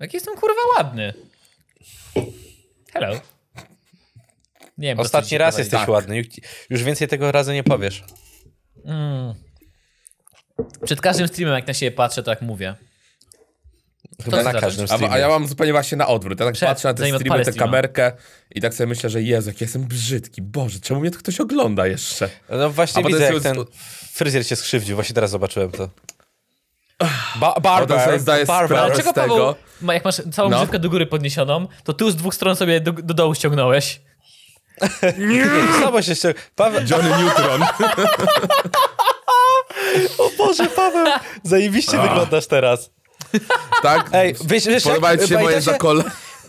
Jak jestem kurwa ładny. Hello. Nie wiem, Ostatni raz jesteś Tak. ładny. Już- więcej tego razu nie powiesz. Mm. Przed każdym streamem, jak na siebie patrzę, to jak mówię. Chyba ty na każdym A, streamie. a ja mam zupełnie właśnie na odwrót. Ja tak Przed, patrzę na te streamy, tę kamerkę i tak sobie myślę, że Jezu, jak ja jestem brzydki. Boże, czemu mnie to ktoś ogląda jeszcze? No właśnie A potem widzę, jak ten fryzjer cię skrzywdził. Właśnie teraz zobaczyłem to. Ba barber, sobie zdaję barber. sprawę Ale czego z tego. Paweł, ma- jak masz całą No. grzywkę do góry podniesioną, to tył z dwóch stron sobie do, do dołu ściągnąłeś. Nie, słabo się ściąga. Paweł, Johnny Neutron. o Boże, Paweł, zajebiście wyglądasz teraz. tak? Ej, wiesz, wiesz Podobają jak, ci się moje zakole?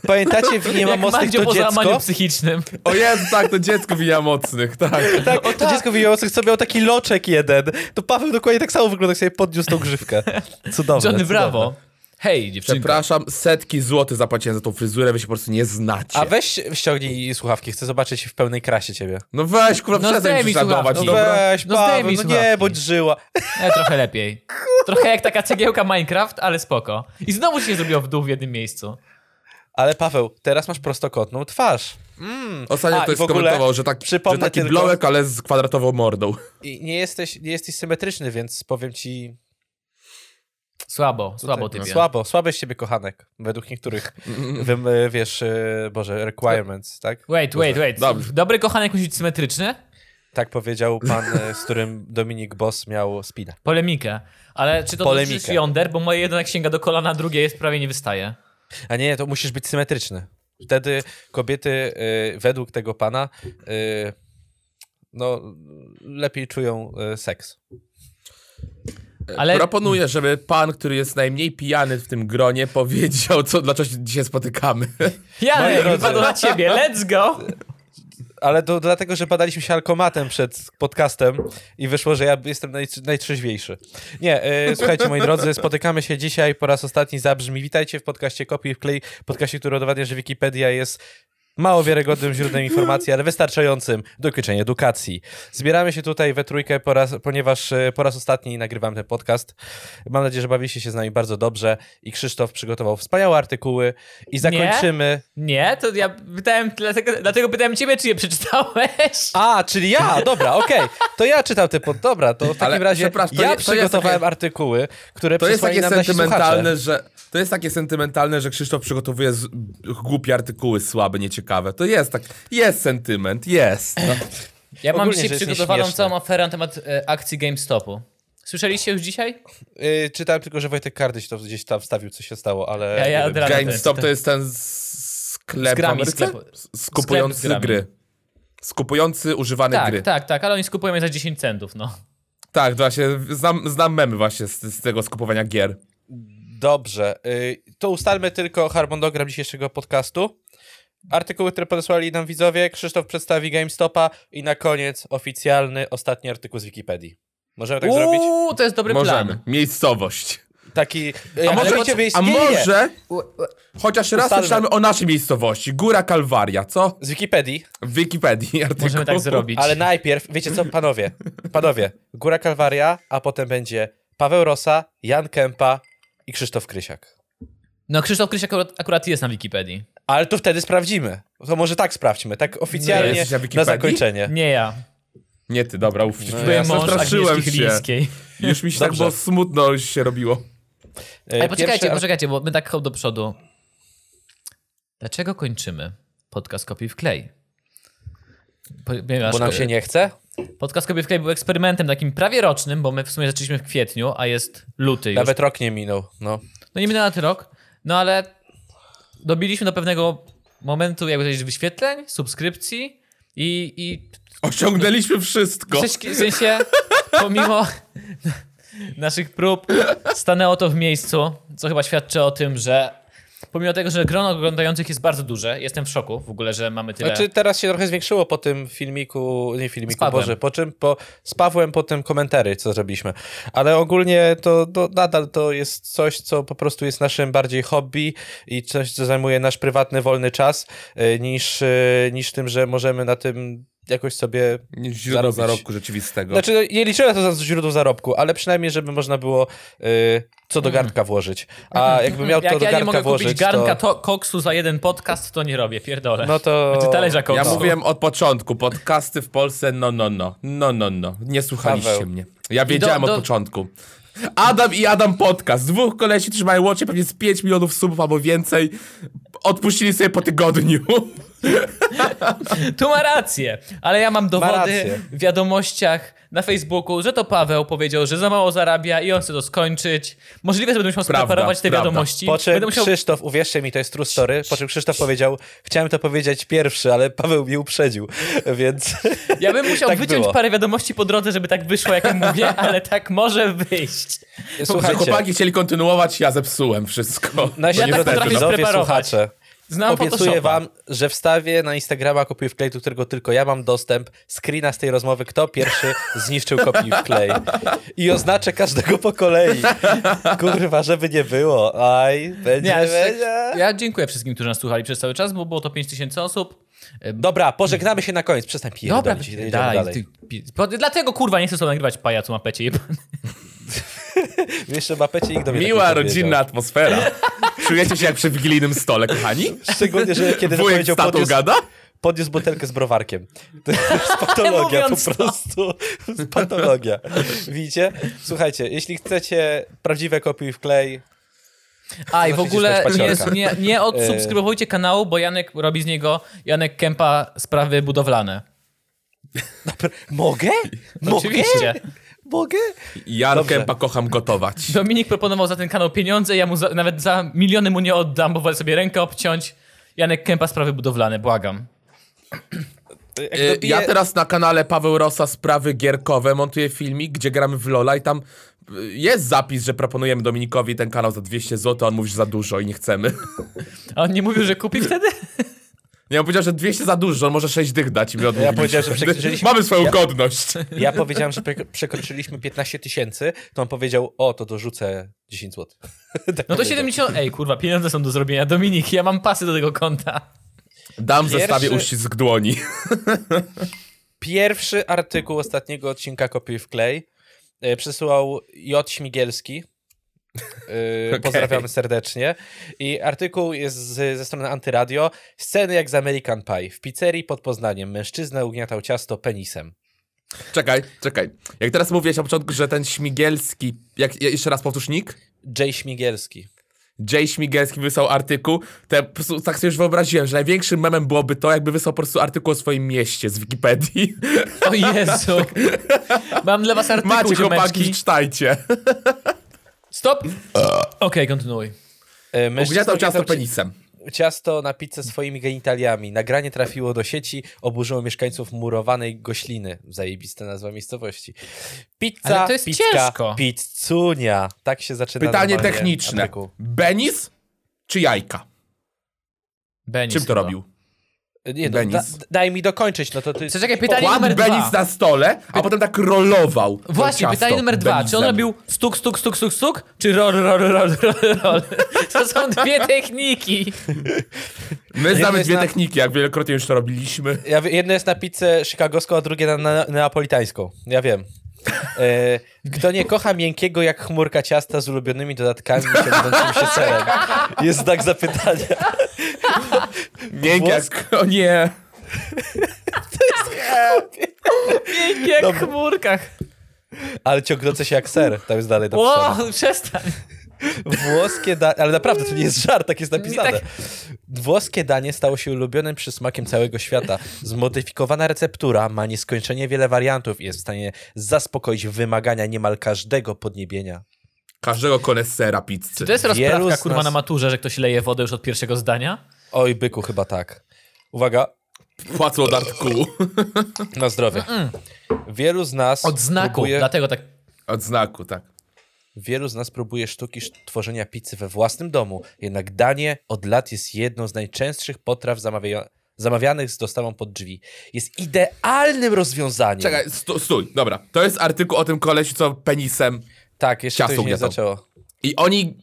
Pamiętacie w Nie ma mocnych to dziecko? psychicznym. O Jezu, tak, to dziecko wija mocnych, tak. Tak, to dziecko wyjących co miał taki loczek jeden. To Paweł dokładnie tak samo wygląda, jak sobie podniósł tą grzywkę. Cudowne. Johnny, cudowne. brawo. Hej, dziewczynko. Przepraszam, setki złotych zapłaciłem za tą fryzurę, wy się po prostu nie znacie. A weź ściągnij słuchawki, chcę zobaczyć w pełnej krasie ciebie. No weź, kurwa, No przestań prześladować. słuchawki. No weź, No Paweł, no nie, bądź żyła. E, trochę lepiej. Trochę jak taka cegiełka Minecraft, ale spoko. I znowu się zrobiło w dół w jednym miejscu. Ale Paweł, teraz masz prostokątną twarz. Mm. Ostatnio A, ktoś skomentował, że, tak, że taki tylko- blołek, ale z kwadratową mordą. I nie jesteś, nie jesteś symetryczny, więc powiem ci Słabo, słabo tak, no, słabo, słaby z ciebie kochanek, według niektórych, e, wiesz, e, Boże, requirements, tak? Wait, wait, wait. Dobrze. Dobry kochanek musi być symetryczny? Tak powiedział pan, e, z którym Dominik Boss miał spinę. Polemikę. Ale czy to Polemikę. dotyczy jąder? Bo moje jedno sięga do kolana, drugie jest prawie nie wystaje. A nie, to musisz być symetryczny. Wtedy kobiety e, według tego pana e, no, lepiej czują e, seks. Ale Proponuję, żeby pan, który jest najmniej pijany w tym gronie, powiedział, co, dlaczego się dzisiaj spotykamy. Drodzy. wypadło na ciebie, let's go! Ale to dlatego, że badaliśmy się alkomatem przed podcastem i wyszło, że ja jestem naj, najtrzeźwiejszy. Nie, e, słuchajcie moi drodzy, spotykamy się dzisiaj po raz ostatni zabrzmi. Witajcie w podcaście Kopi w klej, podcaście, który udowadnia, że Wikipedia jest mało wiarygodnym źródłem informacji, ale wystarczającym do ukończenia edukacji. Zbieramy się tutaj we trójkę, po raz, ponieważ e, po raz ostatni nagrywam ten podcast. Mam nadzieję, że bawiliście się z nami bardzo dobrze i Krzysztof przygotował wspaniałe artykuły i zakończymy... Nie, to ja pytałem, dlatego, dlatego pytałem ciebie, czy je przeczytałeś. A, czyli ja, dobra, okej. To ja czytam te pod... Dobra, to w takim Ale razie ja przygotowałem takie- artykuły, które To jest takie sentymentalne, że to jest takie sentymentalne, że Krzysztof przygotowuje z, głupie artykuły, słabe, nieciekawe. To jest tak, jest sentyment, jest. No. Ja mam Ogólnie, dzisiaj przygotowaną całą aferę na temat e, akcji GameStopu. Słyszeliście już dzisiaj? Yy, czytałem tylko, że Wojtek Kardyś to gdzieś tam wstawił, co się stało, ale... Ja- ja wiem. GameStop to- jest ten sklep Z grami, sklep- skupujący sklep z gry. Skupujący używane Tak, gry. tak, tak, ale oni skupują je za 10 centów, no. Tak, właśnie, znam, znam memy właśnie z, z tego skupowania gier. Dobrze, yy, to ustalmy tylko harmonogram dzisiejszego podcastu. Artykuły, które podesłali nam widzowie, Krzysztof przedstawi GameStopa i na koniec oficjalny, ostatni artykuł z Wikipedii. Możemy tak zrobić? Uuu, to jest dobry Możemy. plan. Miejscowość. Taki... A może, wiecie, a może chociaż raz Ustalmy. przeczytamy o naszej miejscowości. Góra Kalwaria, co? Z Wikipedii, W Wikipedii artykuł. Możemy tak zrobić. ale najpierw, wiecie co, panowie, panowie, Góra Kalwaria, a potem będzie Paweł Rosa, Jan Kępa i Krzysztof Krysiak. No Krzysztof Krysiak akurat, akurat jest na Wikipedii. Ale to wtedy sprawdzimy. To może tak sprawdźmy, tak oficjalnie jesteś na zakończenie. Nie ja. Nie ty, dobra, uf. No, Byłem ja Agnieszki się. Już mi się tak było smutno już się robiło. E, Ale poczekajcie, pierwszy- poczekajcie, bo my tak hop do przodu. Dlaczego kończymy podcast Kopiuj w klej? Ponieważ Bo nam się nie chce? podcast Kopiuj w klej był eksperymentem takim prawie rocznym, bo my w sumie zaczęliśmy w kwietniu, a jest luty już. Nawet rok nie minął, no. No nie minął na ten rok, no ale dobiliśmy do pewnego momentu jakby powiedzieć, wyświetleń, subskrypcji i, i Osiągnęliśmy wszystko. w sensie- w sensie pomimo naszych prób stanęło to w miejscu, co chyba świadczy o tym, że pomimo tego, że grono oglądających jest bardzo duże, jestem w szoku w ogóle, że mamy tyle... Znaczy teraz się trochę zwiększyło po tym filmiku, nie filmiku. Boże, po czym, po, z Pawłem po tym komentary, co zrobiliśmy. Ale ogólnie to, to nadal to jest coś, co po prostu jest naszym bardziej hobby i coś, co zajmuje nasz prywatny, wolny czas, y, niż, y, niż tym, że możemy na tym jakoś sobie Źródło zarobić. zarobku rzeczywistego. Znaczy, no, nie liczyłem to za źródło zarobku, ale przynajmniej, żeby można było y, co do garnka włożyć. A jakbym miał to Jak do ja garnka nie mogę włożyć, kupić garnka to... to... koksu za jeden podcast, to nie robię, pierdolę. No to... Czy talerza ja koksu. mówiłem od początku, podcasty w Polsce, no, no, no, no, no, no. Nie słuchaliście Paweł. mnie. Ja wiedziałem do- od początku. Adam i Adam podcast. Dwóch kolesi trzymają łącznie pewnie z 5 milionów subów albo więcej. Odpuścili sobie po tygodniu. Tu ma rację, ale ja mam dowody rację. w wiadomościach na Facebooku, że to Paweł powiedział, że za mało zarabia i on chce to skończyć. Możliwe, że będę musiał Prawda, spreparować te prawda. wiadomości. Po czym Będę musiał... Krzysztof, uwierzcie mi, to jest true story, po czym Krzysztof powiedział, chciałem to powiedzieć pierwszy, ale Paweł mnie uprzedził, więc... Ja bym musiał tak wyciąć było. parę wiadomości po drodze, żeby tak wyszło, jak mówię, ale tak może wyjść. Słuchajcie, chłopaki chcieli kontynuować, ja zepsułem wszystko. nasi Ja tak drodzy słuchacze, Znam Obiecuję Photoshopa. wam, że wstawię na Instagrama kopiuj w klej, do którego tylko ja mam dostęp, screena z tej rozmowy, kto pierwszy zniszczył kopiuj w klej. I oznaczę każdego po kolei. Kurwa, żeby nie było. Aj, będzie, Nie, będzie. ja dziękuję wszystkim, którzy nas słuchali przez cały czas, bo było to 5000 osób. Dobra, pożegnamy się na koniec. Przestań Dobra, pierdolić. Idziemy dalej. dalej. Ty, pi- po- dlatego kurwa nie chcę sobie nagrywać pajacu mapecie. jebany. Jeszcze mapecie do mnie Miła, rodzinna atmosfera. Czujecie się jak przy wigilijnym stole, kochani? Szczególnie, że kiedy Wujek powiedział, tatą podniósł, gada? podniósł butelkę z browarkiem. To jest patologia po to. prostu. Patologia. Widzicie? Słuchajcie, jeśli chcecie prawdziwe kopiuj w klej, A i w ogóle nie, nie, nie odsubskrybujcie kanału, bo Janek robi z niego Janek Kępa sprawy budowlane. mogę? Mogę? Oczywiście. Mogę? Jan Dobrze. Kępa kocham gotować. Dominik proponował za ten kanał pieniądze, ja mu za, nawet za miliony mu nie oddam, bo wolę sobie rękę obciąć. Janek Kępa sprawy budowlane, błagam. Y, dobiję- Ja teraz na kanale Paweł Rosa sprawy gierkowe montuję filmik, gdzie gramy w Lola i tam y, jest zapis, że proponujemy Dominikowi ten kanał za 200 zł, a on mówi, że za dużo i nie chcemy. A on nie mówił, że kupi wtedy? Nie, on powiedział, że 200 za dużo, on może 6 dych dać i my odmówiliśmy. powiedziałem, że przekroczyliśmy- Mamy swoją Ja- godność. Ja powiedziałem, że przekroczyliśmy 15 tysięcy, to on powiedział, o, to dorzucę 10 zł. Tak No to 70... Ej, kurwa, pieniądze są do zrobienia. Dominik, ja mam pasy do tego konta. Dam Pierwszy- zestawie uścisk dłoni. Pierwszy artykuł ostatniego odcinka Kopiuj w klej e, przysłał J. Śmigielski. E, Pozdrawiamy serdecznie. I artykuł jest z, ze strony Antyradio. Sceny jak z American Pie. W pizzerii pod Poznaniem mężczyzna ugniatał ciasto penisem. Czekaj, czekaj. Jak teraz mówiłeś na początku, że ten Śmigielski... Jak, jeszcze raz powtórz nick? J. Śmigielski. Jay Śmigielski wysłał artykuł, to po prostu tak sobie już wyobraziłem, że największym memem byłoby to, jakby wysłał po prostu artykuł o swoim mieście z Wikipedii. O Jezu. Mam dla was artykuł, Macie chłopaki, czytajcie. Stop! Okej, kontynuuj. E, mężczyzna Ugniatał ciasto ugniatał ci- penisem. ciasto na pizzę swoimi genitaliami. Nagranie trafiło do sieci, oburzyło mieszkańców murowanej Gośliny. Zajebista nazwa miejscowości. Pizza, Ale to jest pizka, ciężko. pizzunia. Tak się zaczyna Pytanie techniczne. artykuł. Benis czy jajka? Benis Czym to chyba. robił? Nie, no, Benis. da, daj mi dokończyć, no to ty... Czekaj, pytanie Kładł numer Benis dwa. na stole, a potem tak rolował. Właśnie, pytanie numer dwa. Czy on Benisem. robił stuk, stuk, stuk, stuk, stuk? Czy rol, rol, rol, rol, rol? To są dwie techniki. My znamy dwie na- techniki, jak wielokrotnie już to robiliśmy. Ja, jedno jest na pizzę chicagowską, a drugie na, na neapolitańską. Ja wiem. E, kto nie kocha miękkiego jak chmurka ciasta z ulubionymi dodatkami ciągnącymi się serem? Jest znak zapytania. Miękkie jak... O nie. Miękkie jak Dobra. chmurkach. Ale ciągnące się jak ser. Tam jest dalej napisane. O, przestań. Włoskie danie, ale naprawdę to nie jest żart, tak jest napisane. Tak. Włoskie danie stało się ulubionym przysmakiem całego świata. Zmodyfikowana receptura ma nieskończenie wiele wariantów i jest w stanie zaspokoić wymagania niemal każdego podniebienia. Każdego konesera pizzy. To jest Wielu rozprawka, kurwa, nas- na maturze, że ktoś leje wodę już od pierwszego zdania? Oj, byku, chyba tak. Uwaga, Płacą od artykułu. na zdrowie. Wielu z nas Od znaku, próbuje, dlatego tak... Od znaku, tak. Wielu z nas próbuje sztuki sz- tworzenia pizzy we własnym domu, jednak danie od lat jest jedną z najczęstszych potraw zamawia zamawianych z dostawą pod drzwi. Jest idealnym rozwiązaniem. Czekaj, stu, stój, dobra. To jest artykuł o tym kolesiu, co penisem. Tak, jeszcze to się nie zaczęło. I oni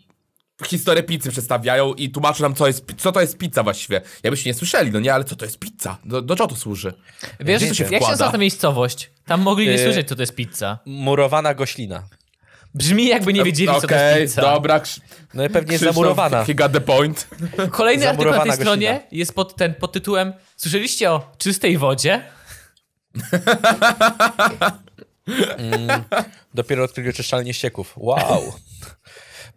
historię pizzy przedstawiają i tłumaczą nam, co, jest, co to jest pizza właściwie. Jakbyście nie słyszeli, no nie, ale co to jest pizza? Do, do czego to służy? Wiesz, się jak się nazywa ta miejscowość? Tam mogli nie Yy, słyszeć, co to jest pizza. Murowana goślina. Brzmi jakby nie wiedzieli, co to jest pizza. dobra. Krz- No i pewnie jest Krzysztof, zamurowana. He got the point. Kolejny artykuł na Zamurowana tej stronie gościna. jest pod, ten, pod tytułem Słyszeliście o czystej wodzie? Dopiero odkryli oczyszczalnię ścieków. Wow.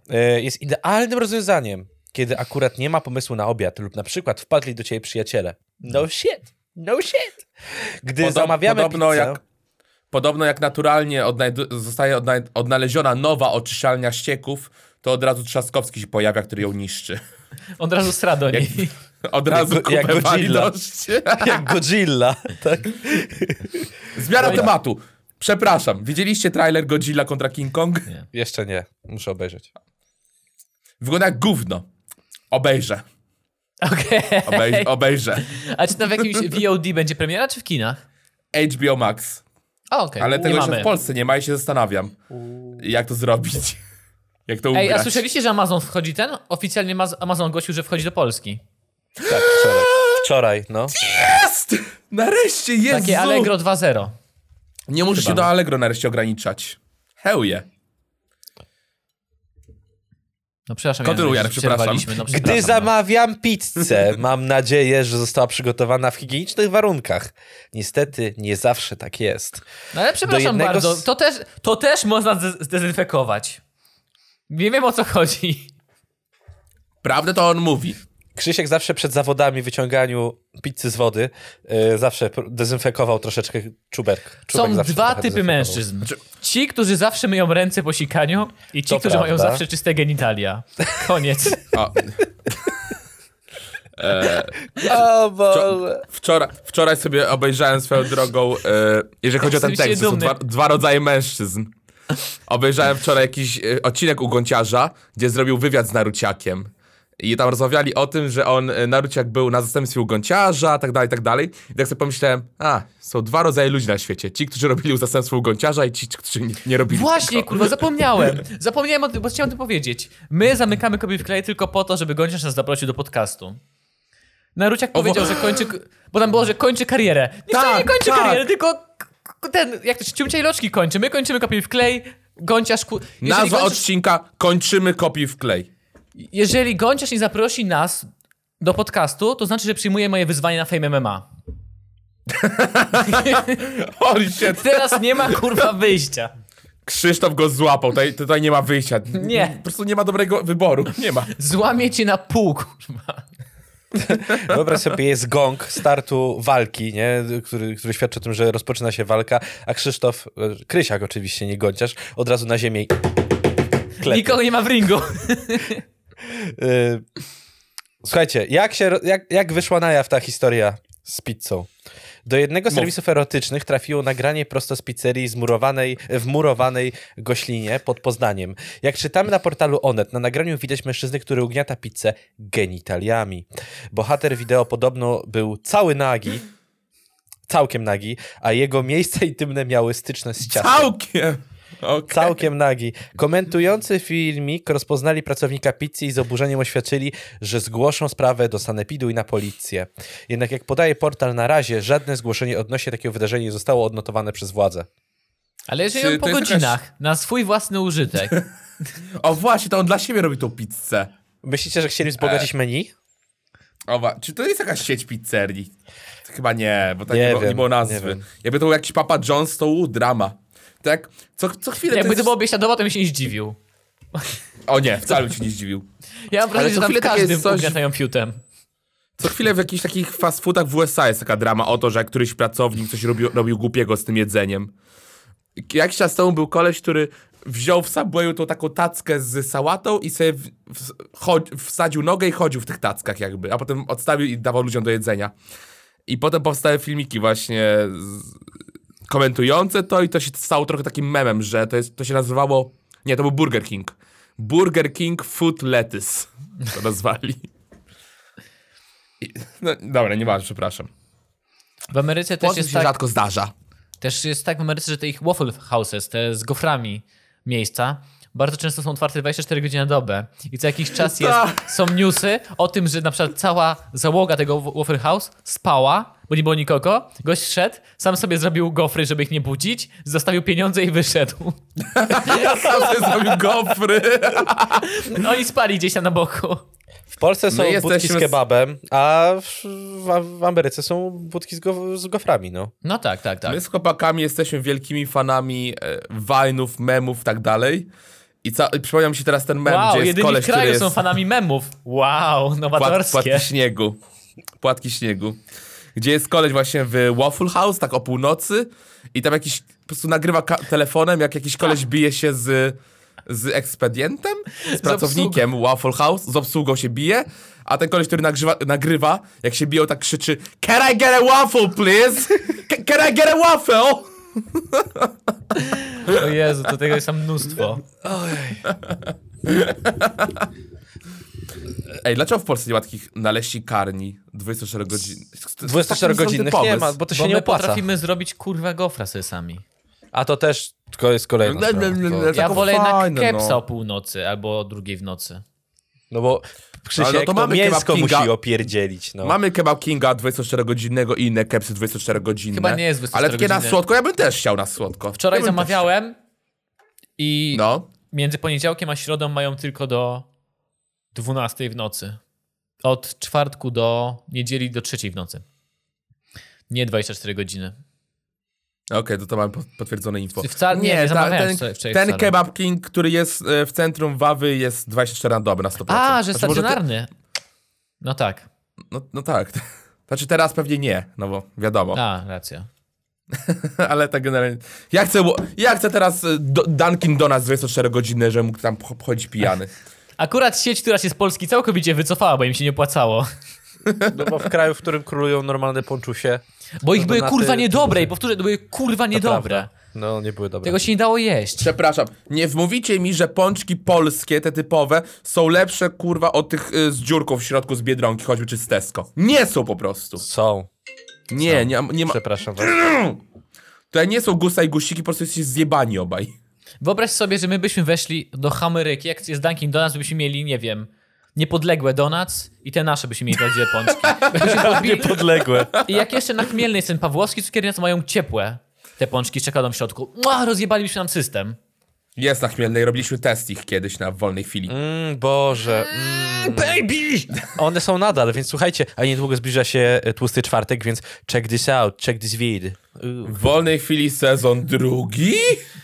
E, jest idealnym rozwiązaniem, kiedy akurat nie ma pomysłu na obiad lub na przykład wpadli do ciebie przyjaciele. No shit. No shit. Gdy Podob- zamawiamy podobno pizzę... jak, podobno jak naturalnie odnajdu- zostaje odnaj- odnaleziona nowa oczyszczalnia ścieków, to od razu Trzaskowski się pojawia, który ją niszczy. Od razu stra do niej. Od razu jak kupę Godzilla. Jak Godzilla. Tak? Zmiana Dobra. tematu. Przepraszam, widzieliście trailer Godzilla kontra King Kong? Jeszcze nie. Muszę obejrzeć. Wygląda jak gówno. Obejrzę. Okej. Obej- obejrzę. A czy to w jakimś VOD będzie premiera, czy w kinach? HBO Max. A, okej. Ale tego jeszcze w Polsce nie ma i się zastanawiam, jak to zrobić. Jak to Ej, ugrać. a słyszeliście, że Amazon wchodzi ten? Oficjalnie Maz- Amazon ogłosił, że wchodzi do Polski. Tak, wczoraj. Wczoraj, no. Jest! Nareszcie jest! Takie Allegro 2.0. Nie musisz się do Allegro nareszcie ograniczać. Hell yeah. No przepraszam, Kontynuuj, Jarek, przepraszam. No, Gdy przepraszam, no. zamawiam pizzę, mam nadzieję, że została przygotowana w higienicznych warunkach. Niestety, nie zawsze tak jest. No ale przepraszam jednego bardzo, z- to też, to też można zde- zdezynfekować. Nie wiem o co chodzi. Prawdę to on mówi. Krzysiek zawsze przed zawodami wyciąganiu pizzy z wody yy, zawsze dezynfekował troszeczkę czubek. czubek Są dwa typy mężczyzn. Ci, którzy zawsze myją ręce po sikaniu i ci, To którzy mają prawda. zawsze czyste genitalia. Koniec. O, O Boże. wczoraj, wczoraj sobie obejrzałem swoją drogą, e, jeżeli chodzi o ten tekst, to są dwa, dwa rodzaje mężczyzn. Obejrzałem wczoraj jakiś e, odcinek u Gonciarza, gdzie zrobił wywiad z Naruciakiem. I tam rozmawiali o tym, że on, e, Naruciak był na zastępstwie u Gonciarza, tak dalej, tak dalej. I tak sobie pomyślałem, a, są dwa rodzaje ludzi na świecie. Ci, którzy robili u zastępstwa u Gonciarza i ci, którzy nie, nie robili Właśnie, tego. kurwa, zapomniałem. Zapomniałem o tym, bo chciałem to powiedzieć. My zamykamy kopię w klej tylko po to, żeby Gonciarz nas zaprosił do podcastu. Naruciak powiedział, że kończy... Bo tam było, że kończy karierę. Nie, wcale nie Tak, kończy tak. karierę, tylko ten, jak to się, ciumcia i loczki kończy. My kończymy kopię w klej. Ku... Jeżeli, Nazwa odcinka Kończymy kopi w klej. Jeżeli Gonciarz nie zaprosi nas do podcastu, to znaczy, że przyjmuje moje wyzwanie na Fame MMA. Holy shit. Teraz nie ma, kurwa, wyjścia. Krzysztof go złapał, tutaj, tutaj nie ma wyjścia. Nie. Po prostu nie ma dobrego wyboru. Nie ma. Złamie cię na pół, kurwa. Wyobraź sobie, jest gong startu walki, nie? Który, który świadczy o tym, że rozpoczyna się walka, a Krzysztof, e, Krysiak oczywiście, nie Gonciarz, od razu na ziemię i. Nikogo nie ma w ringu. Y, Słuchajcie, jak, się, jak, jak wyszła na jaw ta historia z pizzą? Do jednego z serwisów erotycznych trafiło nagranie prosto z pizzerii zmurowanej, w murowanej goślinie pod Poznaniem. Jak czytamy na portalu Onet, na nagraniu widać mężczyznę, który ugniata pizzę genitaliami. Bohater wideo podobno był cały nagi, całkiem nagi, a jego miejsca intymne miały styczność z ciastem. Całkiem. Okay. Całkiem nagi. Komentujący filmik rozpoznali pracownika pizzy i z oburzeniem oświadczyli, że zgłoszą sprawę do sanepidu i na policję. Jednak jak podaje portal na razie, żadne zgłoszenie odnośnie takiego wydarzenia nie zostało odnotowane przez władze. Ale jeżeli on po godzinach, na swój własny użytek. O właśnie, to on dla siebie robi tą pizzę. Myślicie, że chcieli wzbogacić menu? O, wa- czy to jest jakaś sieć pizzerii? Chyba nie, bo tak Nie nie, było, wiem, nie było nie nazwy. wiem. Jakby to był jakiś Papa John's, to u, drama. Tak? Co, co chwilę Jakby to jest... było biesiadowo, to bym się nie zdziwił. O nie, wcale bym się nie zdziwił. Ja mam wrażenie, że tam w każdym coś- ugniatają fiutem. Co chwilę w jakichś takich fast foodach w USA jest taka drama o to, że któryś pracownik coś robił, robił głupiego z tym jedzeniem. Jakiś czas temu był koleś, który wziął w Subwayu tą taką tackę z sałatą i sobie w, w, wsadził nogę i chodził w tych tackach jakby, a potem odstawił i dawał ludziom do jedzenia. I potem powstały filmiki właśnie z, komentujące to i to się stało trochę takim memem, że to, jest, to się nazywało... Nie, to był Burger King. Burger King Food Lettuce to nazwali. I, no, dobra, nieważne, przepraszam. W Ameryce też Też jest, się tak, rzadko zdarza. też jest tak w Ameryce, że te ich waffle houses, te z goframi miejsca, bardzo często są otwarte 24 godziny na dobę. I co jakiś czas jest, Tak. są newsy o tym, że na przykład cała załoga tego Waffle House spała, bo nie było nikogo. Gość wszedł, sam sobie zrobił gofry, żeby ich nie budzić, zostawił pieniądze i wyszedł. Sam sobie zrobił gofry. Oni spali gdzieś tam na boku. W Polsce są My budki z kebabem, a w, w, w Ameryce są budki z, go, z goframi, no. No tak, tak, tak. My z chłopakami jesteśmy wielkimi fanami e, Vine'ów, memów i tak dalej. I, ca- i przypomniał mi się teraz ten mem, Wow, gdzie jest koleś, w kraju który są jest fanami memów. Wow, płat, nowatorskie. płatki śniegu. Płatki śniegu. Gdzie jest koleś właśnie w Waffle House, tak o północy i tam jakiś, po prostu nagrywa ka- telefonem, jak jakiś koleś bije się z, z ekspedientem, z pracownikiem Waffle House, z obsługą się bije, a ten koleś, który nagrywa, nagrywa jak się biją, tak krzyczy Can I get a waffle, please? Ca- Can I get a waffle? O Jezu, to tego jest tam mnóstwo. Ej, dlaczego w Polsce nie ma takich naleści karni 24 godzin? 24 godzinnych nie ma, bo to się Bo nie my opłaca. potrafimy zrobić kurwa gofra sobie sami. A to też tylko jest kolejna Le- sprawa. le- le- To- Ja wolę jednak fajne, kepsa no. o północy albo o drugiej w nocy. No bo Krzysiek no to to, mamy mięsko kebab Kinga. musi opierdzielić, no. Mamy kebab Kinga 24-godzinnego i inne kepsy 24-godzinne. Chyba nie jest Ale takie na 24 słodko, ja bym też chciał na słodko. Wczoraj ja zamawiałem i. No. między poniedziałkiem a środą mają tylko do 12 w nocy. Od czwartku do niedzieli do trzeciej w nocy. Nie 24 godziny. Okej, to to mamy po- potwierdzone info. Wcale- nie, nie ta- ten, wczoraj ten kebab King, który jest e, w centrum Wawy jest 24 na dobę, na 100%. A, że Znaczy, te- stacjonarny. No tak. No, no tak. Znaczy teraz pewnie nie, no bo wiadomo. A, racja. Ale tak generalnie... Ja chcę, ja chcę teraz e, do, Dunkin Donuts 24 godziny, że mógł tam ch- chodzić pijany. Akurat sieć, która się z Polski całkowicie wycofała, bo im się nie opłacało. No bo w kraju, w którym królują normalne ponczusie, Bo ich No były kurwa niedobre i powtórzę, to były kurwa niedobre. No, nie były dobre. Tego się nie dało jeść. Przepraszam, nie wmówicie mi, że pączki polskie, te typowe, są lepsze, kurwa, od tych y, z dziurką w środku z Biedronki, choćby czy z Tesco. Nie są po prostu. Są. Nie, nie, nie ma... Przepraszam was. To nie są gusa i gusiki, po prostu jesteście zjebani obaj. Wyobraź sobie, że my byśmy weszli do Ameryki, jak jest Dunkin Donuts, byśmy mieli, nie wiem, niepodległe donuts i te nasze byśmy mieli prawdziwe pączki. Byśmy podbili, Podległe. I jak jeszcze na Chmielnej ten Pawłowski cukiernia, to mają ciepłe te pączki z czekoladą w środku. Mua, rozjebalibyśmy nam system. Jest na Chmielnej, robiliśmy test ich kiedyś na wolnej chwili. Mm, Boże. Mm. Baby! One są nadal, więc słuchajcie, a niedługo zbliża się e, tłusty czwartek, więc check this out, check this vid. W wolnej chwili sezon drugi?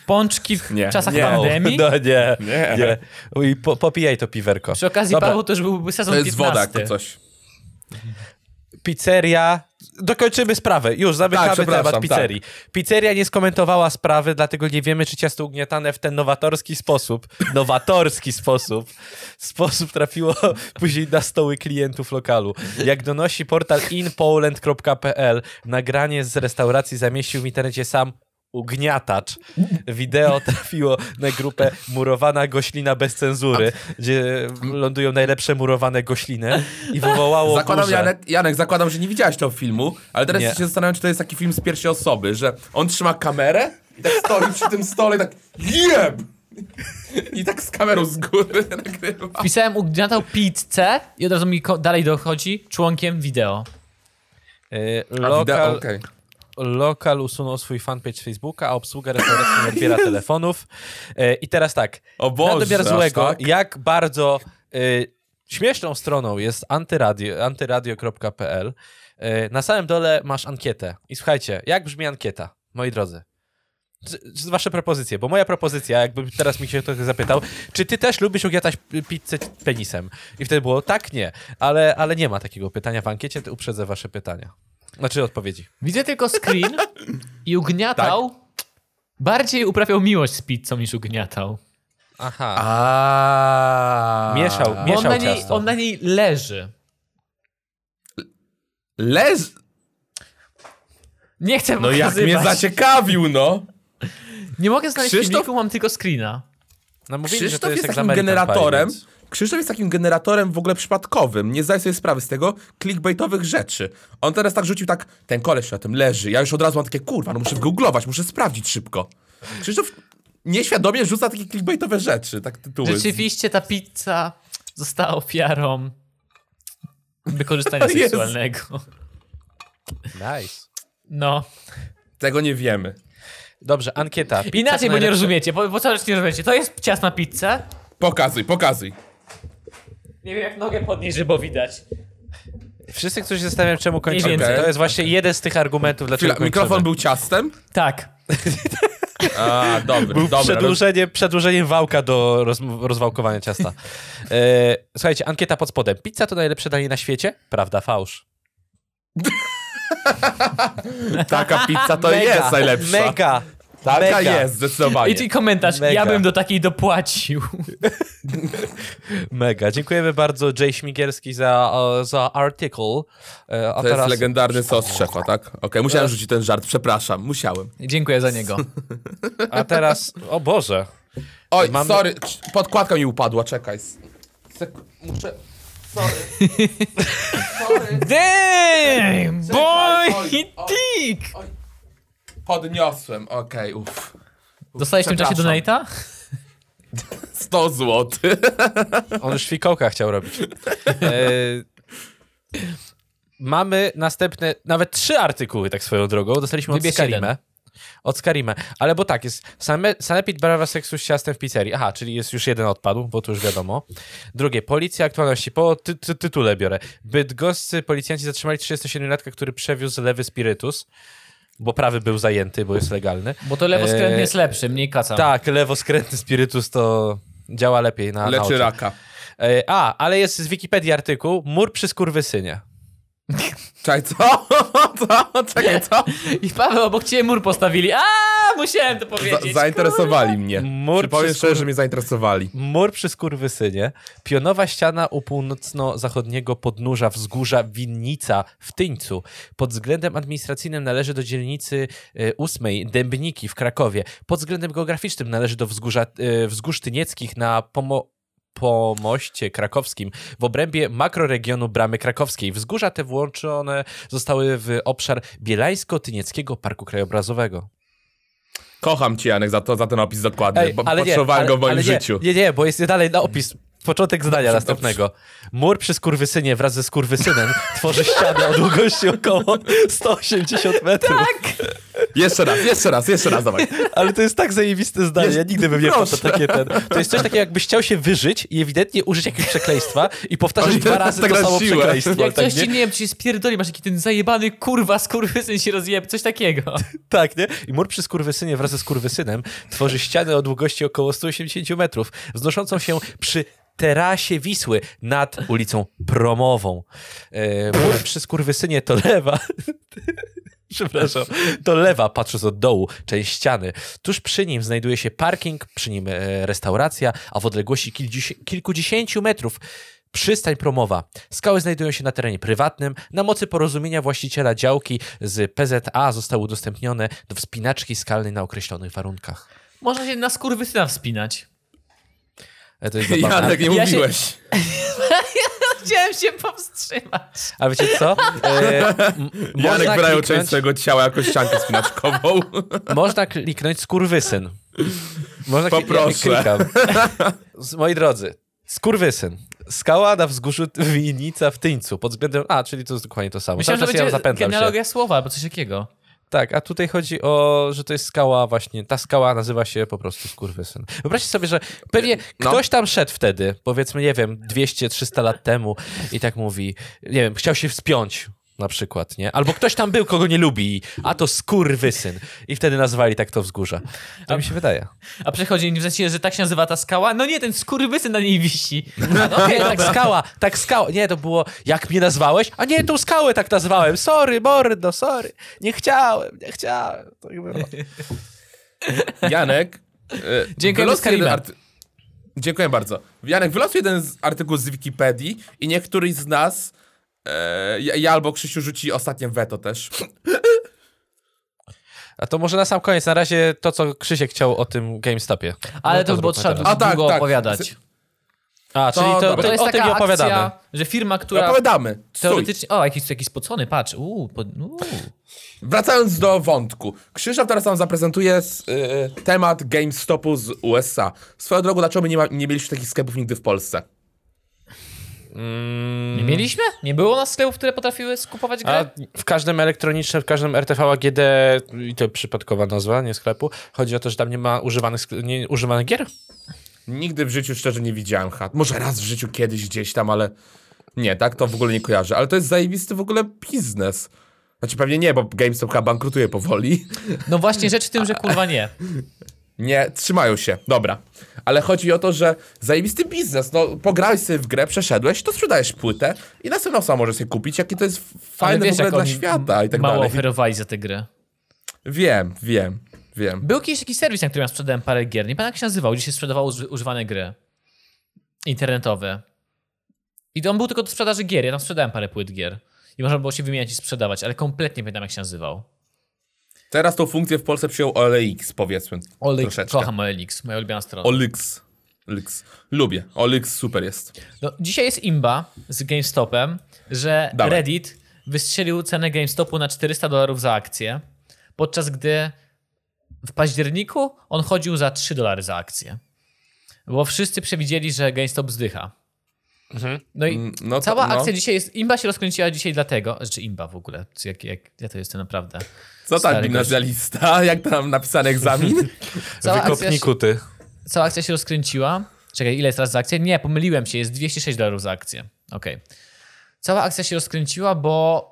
Pączki w Nie, czasach nie. pandemii. No nie, Nie. nie. Uj, po, popijaj to piwerko. Przy okazji, Dobra, Paweł, to już byłby sezon To jest 15. woda, jak to coś. Pizzeria. Dokończymy sprawę. Już zamykamy Tak, temat pizzerii. Pizzeria nie skomentowała sprawy, dlatego nie wiemy, czy ciasto ugniatane w ten nowatorski sposób, nowatorski sposób, sposób trafiło później na stoły klientów lokalu. Jak donosi portal inpoland.pl, nagranie z restauracji zamieścił w internecie sam ugniatacz. Wideo trafiło na grupę Murowana Goślina bez cenzury, gdzie lądują najlepsze murowane gośliny i wywołało Zakładam, burzę. Janek, Janek, zakładam, że nie widziałeś tego filmu, ale teraz Nie. się zastanawiam, czy to jest taki film z pierwszej osoby, że on trzyma kamerę i tak stoi przy tym stole i tak jeb! I tak z kamerą z góry nagrywa. Wpisałem ugniatał pizzę i od razu mi dalej dochodzi członkiem wideo. Y, A wideo, Lokal, okej. Lokal usunął swój fanpage z Facebooka, a obsługa restauracji nie odbiera telefonów. Y, I teraz tak, O Boże, na domiar złego, tak? jak bardzo y, śmieszną stroną jest antyradio, antyradio.pl. Y, na samym dole masz ankietę. I słuchajcie, jak brzmi ankieta, moi drodzy? Wasze propozycje, bo moja propozycja, jakby teraz mi się ktoś zapytał, czy ty też lubisz ugniatać p- pizzę penisem? I wtedy było tak, nie, ale, ale nie ma takiego pytania w ankiecie, to uprzedzę wasze pytania. Znaczy odpowiedzi. Widzę tylko screen i ugniatał. Bardziej uprawiał miłość z pizzą niż ugniatał. Aha. A Mieszał, Bo on mieszał na, niej, ciasto. on na niej leży. Leż... Nie chcę No jak mnie zaciekawił, no. Nie mogę znaleźć Krzysztof- filmiku, mam tylko screena. No mówili, że to Krzysztof jest, jest takim generatorem. Więc- Krzysztof jest takim generatorem w ogóle przypadkowym. Nie zdaję sobie sprawy z tego clickbaitowych rzeczy. On teraz tak rzucił tak, ten koleś na tym leży. Ja już od razu mam takie, kurwa, no muszę googlować, muszę sprawdzić szybko. Krzysztof nieświadomie rzuca takie clickbaitowe rzeczy, tak tytuły. Rzeczywiście ta pizza została ofiarą wykorzystania seksualnego. Nice. No. Tego nie wiemy. Dobrze, ankieta. Pizza Inaczej, bo nie rozumiecie, bo, bo cały czas nie rozumiecie. To jest ciast na pizzę. Pokazuj, pokazuj. Nie wiem jak nogę podnieść, żeby widać. Wszyscy, którzy się zastanawiają, czemu kończymy, więcej. to jest właśnie jeden z tych argumentów, dlaczego Chwila, mikrofon był ciastem? Tak. A, dobry, Był dobra. przedłużenie, przedłużeniem wałka do roz, rozwałkowania ciasta. E, słuchajcie, ankieta pod spodem. Pizza to najlepsze danie na świecie? Prawda, fałsz. Taka pizza to Mega, jest najlepsza. Mega. Taka mega. jest, zdecydowanie. I komentarz, Mega. ja bym do takiej dopłacił. Mega. Dziękujemy bardzo Jay Śmigielski za, za artykuł. E, A To teraz jest legendarny sos szefa, tak? Okej, musiałem rzucić ten żart, przepraszam, musiałem. Dziękuję za niego. A teraz, o Boże. Oj, Mamy- sorry, podkładka mi upadła, czekaj. Sek- muszę... Sorry. sorry. Damn, boy, oj, oj. Oj. Podniosłem, okej, uff. Dostałeś w tym czasie donate'a? 100 zł. On już fikołka chciał robić. E, mamy następne, nawet trzy artykuły, tak swoją drogą. Dostaliśmy od Skarimę. Od Skarimę. Ale bo tak, jest same, sanepid brawa seksu z ciastem w pizzerii. Aha, czyli jest już jeden odpadł, bo to już wiadomo. Drugie, policja aktualności. Po ty, ty, tytule biorę. Bydgoscy policjanci zatrzymali 37-latka, który przewiózł lewy spirytus, bo prawy był zajęty, bo jest legalny. Bo to lewoskrętny Eee, jest lepszy, mniej kaca. Tak, lewoskrętny spirytus to działa lepiej na, na Leczy oczy. raka. E, A, ale jest z Wikipedii artykuł Mur przy skurwysynie. Czekaj, co? co? Czekaj, co? I Paweł, obok ciebie mur postawili. A, musiałem to Za powiedzieć. zainteresowali mnie. Mur Czy powiem szczerze, skur- że mnie zainteresowali. Mur przy skurwysynie. Pionowa ściana u północno-zachodniego podnóża wzgórza Winnica w Tyńcu. Pod względem administracyjnym należy do dzielnicy e, ósmej Dębniki w Krakowie. Pod względem geograficznym należy do wzgórza, e, wzgórz tynieckich na Pomo Pomoście Krakowskim w obrębie makroregionu Bramy Krakowskiej. Wzgórza te włączone zostały w obszar Bielańsko-Tynieckiego Parku Krajobrazowego. Kocham cię, Janek, za, to, za ten opis dokładny, Ej, bo ale nie, potrzebowałem ale, go w moim ale nie, życiu. Nie, nie, bo jest dalej na opis. Początek zdania Dobrze, następnego. Mur przy skurwysynie wraz ze skurwysynem tworzy ścianę o długości około 180 metrów. Tak. Jeszcze raz, jeszcze raz, jeszcze raz, dawaj. Ale to jest tak zajebiste zdanie, ja nigdy bym nie na takie ten. To jest coś takiego, jakbyś chciał się wyżyć i ewidentnie użyć jakiegoś przekleństwa i powtarzać Ale dwa razy tak to samo siłę. przekleństwo. Jak tak, coś nie? ci, nie wiem, czy się spierdoli, masz taki ten zajebany kurwa, skurwysyn się rozjeb, coś takiego. Tak, nie? I mur przy skurwysynie wraz ze skurwysynem tworzy ścianę o długości około 180 metrów, wznoszącą się przy terasie Wisły nad ulicą Promową. E, mur przy skurwysynie to lewa... Przepraszam. To lewa, patrząc od dołu, część ściany. Tuż przy nim znajduje się parking, przy nim e, restauracja, a w odległości kilkudziesię- kilkudziesięciu metrów Przystań promowa. Skały znajdują się na terenie prywatnym. Na mocy porozumienia właściciela działki z PZA zostały udostępnione do wspinaczki skalnej na określonych warunkach. Można się na skurwysyna wspinać. E, To jest zabawne. Janek, nie Ja się- mówiłeś. Chciałem się powstrzymać. A wiecie co? E, Janek można, wynajął część kliknąć, swojego ciała jako ściankę spinaczkową. można kliknąć skurwysyn. Można Poproszę. Ja Moi drodzy, skurwysyn. Skała na wzgórzu Winnica w Tyńcu. Pod względem... A, czyli to jest dokładnie to samo. Myślałem, Cały że czas ja będzie zapętlam się. genealogia słowa albo coś takiego. Tak, a tutaj chodzi o, że to jest skała właśnie, ta skała nazywa się po prostu Skurwysyn. Wyobraźcie sobie, że pewnie No. ktoś tam szedł wtedy, powiedzmy, nie wiem, 200-300 lat temu i tak mówi, nie wiem, chciał się wspiąć na przykład, nie? Albo ktoś tam był, kogo nie lubi, a to Skurwysyn. I wtedy nazwali tak to wzgórze. To mi się wydaje. A przechodzi w sensie, że tak się nazywa ta skała? No nie, ten skurwysyn na niej wisi. A, no okej, tak skała, tak skała. Nie, to było, jak mnie nazwałeś? A nie, tą skałę tak nazwałem. Sorry, mordo, sorry. Nie chciałem, nie chciałem. Tak było. Janek. e, Skarima. arty- Dziękuję bardzo. Janek, wylosuj jeden z artykułów z Wikipedii i niech któryś z nas, e, ja, ja albo Krzysiu rzuci ostatnie weto też. A to może na sam koniec, na razie to, co Krzysiek chciał o tym GameStopie. Ale No to, bo zróbmy trzeba tak, długo tak. opowiadać. A, czyli To to, to, To jest o tym taka nie opowiadamy. akcja, że firma, która Opowiadamy. Teoretycznie... O, jakiś, jakiś spocony, patrz. Po... Wracając do wątku. Krzysztof teraz nam zaprezentuje s- y, temat GameStopu z USA. Swoją drogą, dlaczego my nie, ma, nie mieliśmy takich sklepów nigdy w Polsce? Nie mieliśmy? Nie było nas sklepów, które potrafiły skupować grę? A w każdym elektronicznym, w każdym RTV AGD, i to przypadkowa nazwa, nie sklepu, chodzi o to, że tam nie ma używanych, nie, używanych gier? Nigdy w życiu szczerze nie widziałem chat. Może raz w życiu kiedyś gdzieś tam, ale nie, tak to w ogóle nie kojarzę. Ale to jest zajebisty w ogóle biznes. Znaczy pewnie nie, bo GameStop chyba bankrutuje powoli. No właśnie, rzecz w tym, że kurwa nie. Nie, trzymają się, dobra. Ale chodzi o to, że zajebisty biznes. No, pograłeś sobie w grę, przeszedłeś, to sprzedajesz płytę i następną osobą możesz sobie kupić, jakie to jest fajne wiesz, w ogóle dla świata i tak mało dalej. oferowali za tę grę. Wiem, wiem, wiem. Był kiedyś taki serwis, na którym ja sprzedałem parę gier. Nie pamiętam jak się nazywał, gdzie się sprzedawało uży- używane gry. Internetowe. I on był tylko do sprzedaży gier. Ja tam sprzedałem parę płyt gier. I można było się wymieniać i sprzedawać, ale kompletnie nie pamiętam jak się nazywał. Teraz tą funkcję w Polsce przyjął OLX, powiedzmy. troszeczkę. Kocham OLX, moja ulubiona strona. OLX. OLX. Lubię. OLX super jest. No, dzisiaj jest imba z GameStopem, że Dawaj. Reddit wystrzelił cenę GameStopu na 400 dolarów za akcję, podczas gdy w październiku on chodził za 3 dolary za akcję. Bo wszyscy przewidzieli, że GameStop zdycha. No i Mm, no to- cała no. akcja dzisiaj jest. Imba się rozkręciła dzisiaj dlatego. Znaczy imba w ogóle. Jak, jak, ja to jestem naprawdę. Co tam gimnazjalista? Jak tam napisany egzamin? Wykopnij kuty. cała akcja się rozkręciła. Czekaj, ile jest teraz za akcję? Nie, pomyliłem się, jest 206 dolarów za akcję. Okej. Cała akcja się rozkręciła, bo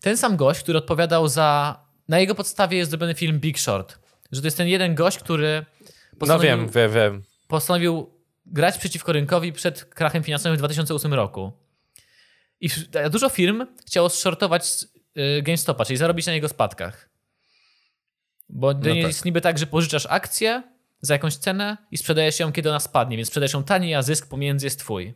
ten sam gość, który odpowiadał za. Na jego podstawie jest zrobiony film Big Short. Że to jest ten jeden gość, który No postanowił, wiem, wiem, wiem. postanowił grać przeciwko rynkowi przed krachem finansowym w 2008 roku. I dużo firm chciało shortować y, GameStopa, czyli zarobić na jego spadkach. Bo to No jest tak. niby tak, że pożyczasz akcję za jakąś cenę i sprzedajesz ją, kiedy ona spadnie, więc sprzedajesz ją taniej, a zysk pomiędzy jest twój.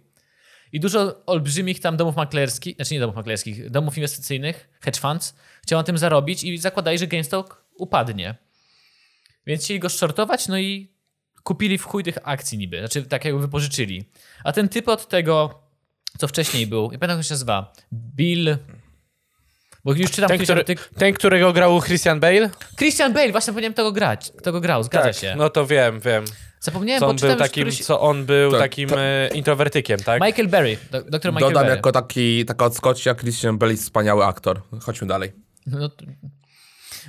I dużo olbrzymich tam domów maklerskich, znaczy nie domów maklerskich, domów inwestycyjnych, hedge funds, chciało na tym zarobić i zakładali, że GameStop upadnie. Więc chcieli go shortować, no i kupili w chuj tych akcji niby, znaczy tak jakby wypożyczyli. A ten typ od tego, co wcześniej był, nie pamiętam jak się nazywa, Bill... Bo już czytam Ten, który, ten którego grał Christian Bale? Christian Bale, właśnie powinienem tego grać, kto go grał, zgadza się. No to wiem, wiem. Zapomniałem, Co bo on czytam był takim, któryś... co on był Tak, takim tak. e, introwertykiem, tak? Michael Berry, do, doktor Michael Dodam Berry. jako taki, taka odskocznia Christian Bale jest wspaniały aktor. Chodźmy dalej. No, to-